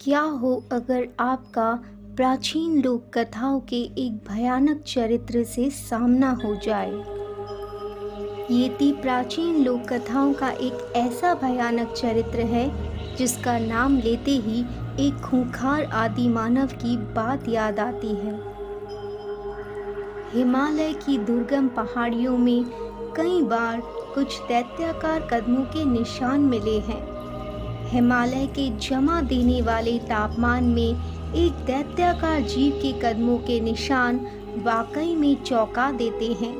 क्या हो अगर आपका प्राचीन लोक कथाओं के एक भयानक चरित्र से सामना हो जाए? येती प्राचीन लोक कथाओं का एक ऐसा भयानक चरित्र है, जिसका नाम लेते ही एक खूंखार आदि मानव की बात याद आती है। हिमालय की दुर्गम पहाड़ियों में कई बार कुछ दैत्याकार कदमों के निशान मिले हैं। हिमालय के जमा देने वाले तापमान में एक दैत्याकार जीव के कदमों के निशान वाकई में चौंका देते हैं।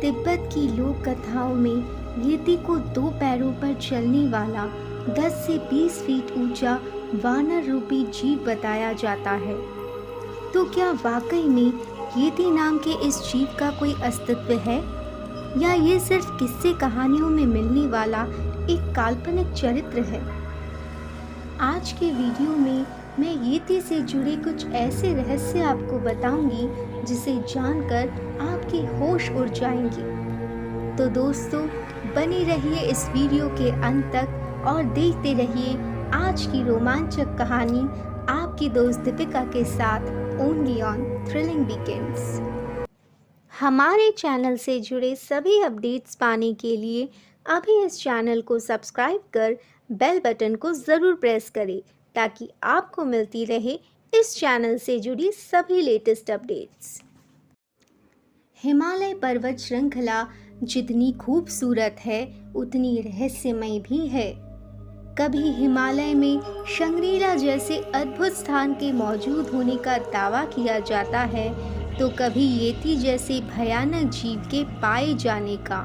तिब्बत की लोक कथाओं में येती को दो पैरों पर चलने वाला 10 से 20 फीट ऊँचा वानर रूपी जीव बताया जाता है। तो क्या वाकई में येती नाम के इस जीव का कोई अस्तित्व है? या ये सिर्फ़ किस्से कहानियों में मिलने वाला एक काल्पनिक चरित्र है? आज के वीडियो में मैं येती से जुड़े कुछ ऐसे रहस्य आपको बताऊँगी, जिसे जानकर आपके होश उड़ जाएँगे। तो दोस्तों, बने रहिए इस वीडियो के अंत तक और देखते रहिए आज की रोमांचक कहानी आपकी दोस्त दीपिका के साथ ओनली ऑन थ्रिलिंग वीकेंड्स हमारे चैनल से जुड़े सभी अपडेट्स पाने के लिए अभी इस चैनल को सब्सक्राइब कर बेल बटन को ज़रूर प्रेस करें ताकि आपको मिलती रहे इस चैनल से जुड़ी सभी लेटेस्ट अपडेट्स। हिमालय पर्वत श्रृंखला जितनी खूबसूरत है, उतनी रहस्यमय भी है। कभी हिमालय में शंग्रीला जैसे अद्भुत स्थान के मौजूद होने का दावा किया जाता है तो कभी येती जैसे भयानक जीव के पाए जाने का।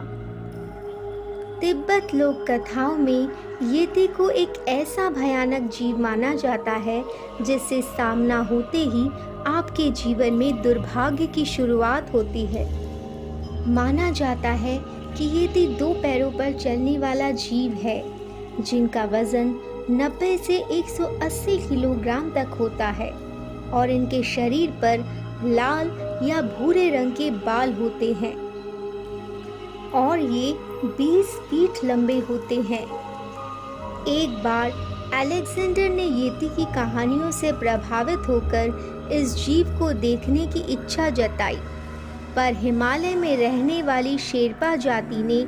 तिब्बत लोक कथाओं में येती को एक ऐसा भयानक जीव माना जाता है, जिससे सामना होते ही आपके जीवन में दुर्भाग्य की शुरुआत होती है। माना जाता है कि येती दो पैरों पर चलने वाला जीव है, जिनका वज़न 90 से 180 किलोग्राम तक होता है, और इनके शरीर पर लाल या भूरे रंग के बाल होते हैं। और ये 20 फीट लंबे होते हैं। एक बार अलेक्जेंडर ने येती की कहानियों से प्रभावित होकर इस जीव को देखने की इच्छा जताई। पर हिमालय में रहने वाली शेरपा जाति ने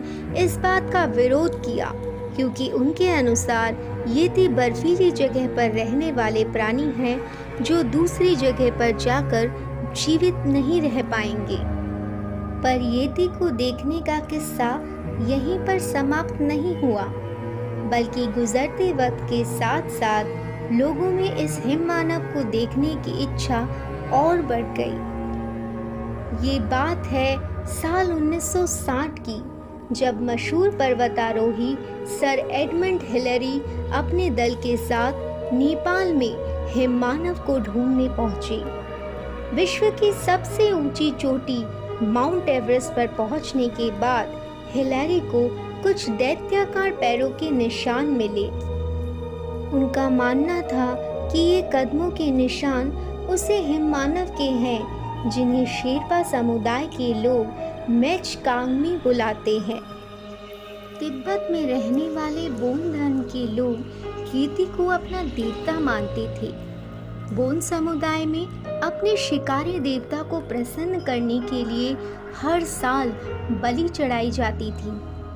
इस बात का विरोध किया, क्योंकि उनके अनुसार येती बर्फीली जगह पर रहने वाले प्राणी हैं, जो दूसरी जगह पर जाकर जीवित नहीं रह पाएँगे। पर येती को देखने का किस्सा यहीं पर समाप्त नहीं हुआ, बल्कि गुजरते वक्त के साथ साथ लोगों में इस हिम मानव को देखने की इच्छा और बढ़ गई। ये बात है साल 1960 की, जब मशहूर पर्वतारोही सर एडमंड हिलरी अपने दल के साथ नेपाल में हिम मानव को ढूँढने पहुँचे। विश्व की सबसे ऊँची चोटी माउंट एवरेस्ट पर पहुँचने के बाद हिलैरी को कुछ दैत्याकार पैरों के निशान मिले। उनका मानना था कि ये कदमों के निशान उसे हिममानव के हैं, जिन्हें शेरपा समुदाय के लोग मैच कांगमी बुलाते हैं। तिब्बत में रहने वाले बोन धर्म के लोग कीर्ति को अपना देवता मानते थे। बोन समुदाय में अपने शिकारी देवता को प्रसन्न करने के लिए हर साल बलि चढ़ाई जाती थी।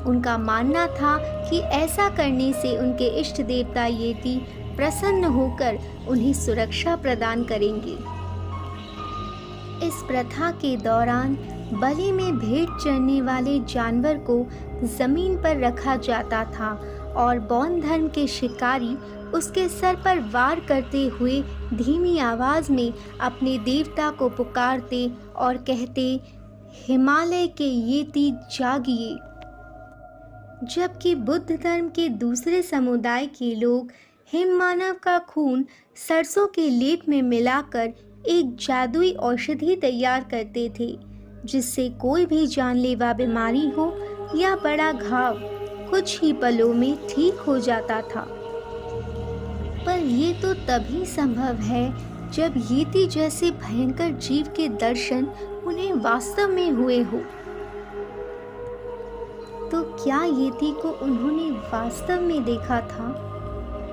उनका मानना था कि ऐसा करने से उनके इष्ट देवता येती प्रसन्न होकर उन्हें सुरक्षा प्रदान करेंगे। इस प्रथा के दौरान बलि में भेंट चढ़ने वाले जानवर को ज़मीन पर रखा जाता था और बौद्ध धर्म के शिकारी उसके सर पर वार करते हुए धीमी आवाज़ में अपने देवता को पुकारते और कहते, हिमालय के ये तीज जागिए। जबकि बुद्ध धर्म के दूसरे समुदाय के लोग हिम मानव का खून सरसों के लेप में मिलाकर एक जादुई औषधि तैयार करते थे, जिससे कोई भी जानलेवा बीमारी हो या बड़ा घाव। कुछ ही पलों में ठीक हो जाता था। पर ये तो तभी संभव है जब येती जैसे भयंकर जीव के दर्शन उन्हें वास्तव में हुए हो। तो क्या येती को उन्होंने वास्तव में देखा था?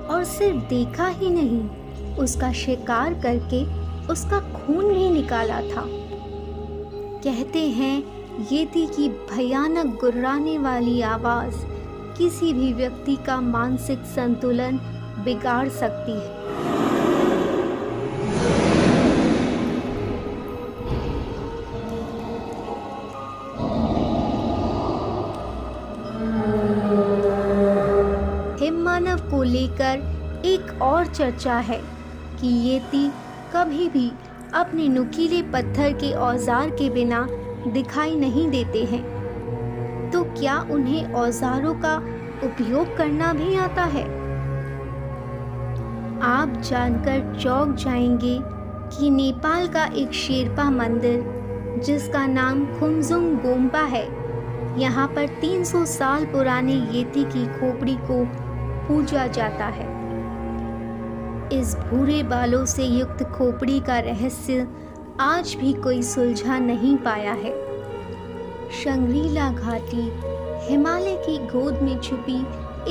और सिर्फ़ देखा ही नहीं, उसका शिकार करके उसका खून भी निकाला था। कहते हैं येती की भयानक गुर्राने वाली आवाज़ किसी भी व्यक्ति का मानसिक संतुलन बिगाड़ सकती है। हिममानव को लेकर एक और चर्चा है कि येती कभी भी अपने नुकीले पत्थर के औज़ार के बिना दिखाई नहीं देते हैं। क्या उन्हें औजारों का उपयोग करना भी आता है? आप जानकर चौंक जाएँगे कि नेपाल का एक शेरपा मंदिर, जिसका नाम खुमजुंग गोम्पा है, यहाँ पर 300 साल पुराने येती की खोपड़ी को पूजा जाता है। इस भूरे बालों से युक्त खोपड़ी का रहस्य आज भी कोई सुलझा नहीं पाया है। शंग्रीला घाटी, हिमालय की गोद में छुपी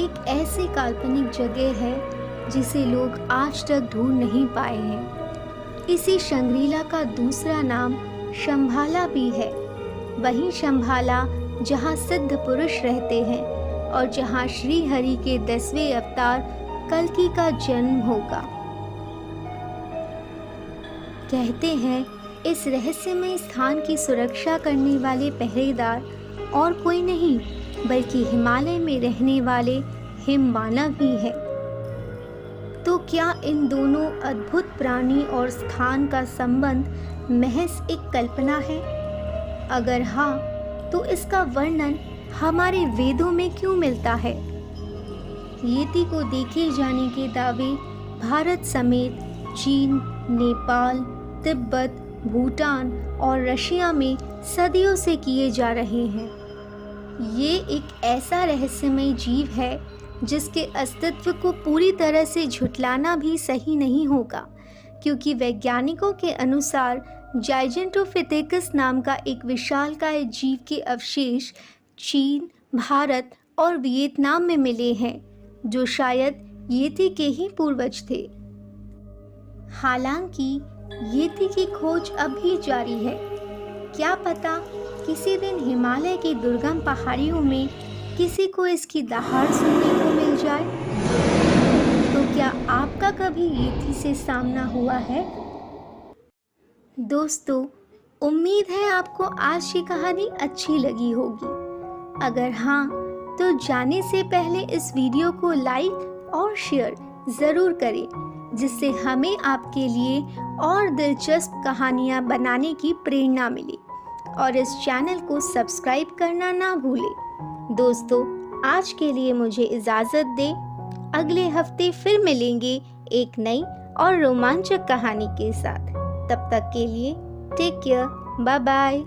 एक ऐसी काल्पनिक जगह है, जिसे लोग आज तक ढूंढ नहीं पाए हैं। इसी शंग्रीला का दूसरा नाम शंभाला भी है। वही शंभाला, जहाँ सिद्ध पुरुष रहते हैं और जहाँ श्री हरि के दसवें अवतार कलकी का जन्म होगा। कहते हैं इस रहस्यमय स्थान की सुरक्षा करने वाले पहरेदार और कोई नहीं, बल्कि हिमालय में रहने वाले हिम मानव ही है। तो क्या इन दोनों अद्भुत प्राणी और स्थान का संबंध महज एक कल्पना है? अगर हाँ तो इसका वर्णन हमारे वेदों में क्यों मिलता है? येती को देखे जाने के दावे भारत समेत चीन, नेपाल, तिब्बत भूटान और रशिया में सदियों से किए जा रहे हैं। ये एक ऐसा रहस्यमय जीव है जिसके अस्तित्व को पूरी तरह से झुटलाना भी सही नहीं होगा, क्योंकि वैज्ञानिकों के अनुसार जाइजेंटोफिथिकस नाम का एक विशालकाय जीव के अवशेष चीन, भारत और वियतनाम में मिले हैं, जो शायद येती के ही पूर्वज थे। हालाँकि येती की खोज अब भी जारी है। क्या पता किसी दिन हिमालय की दुर्गम पहाड़ियों में किसी को इसकी दहाड़ सुनने को मिल जाए। तो क्या आपका कभी येती से सामना हुआ है? दोस्तों, उम्मीद है आपको आज की कहानी अच्छी लगी होगी। अगर हाँ तो जाने से पहले इस वीडियो को लाइक और शेयर ज़रूर करें, जिससे हमें आपके लिए और दिलचस्प कहानियाँ बनाने की प्रेरणा मिली। और इस चैनल को सब्सक्राइब करना ना भूलें। दोस्तों, आज के लिए मुझे इजाज़त दे। अगले हफ़्ते फिर मिलेंगे एक नई और रोमांचक कहानी के साथ। तब तक के लिए टेक केयर बाय बाय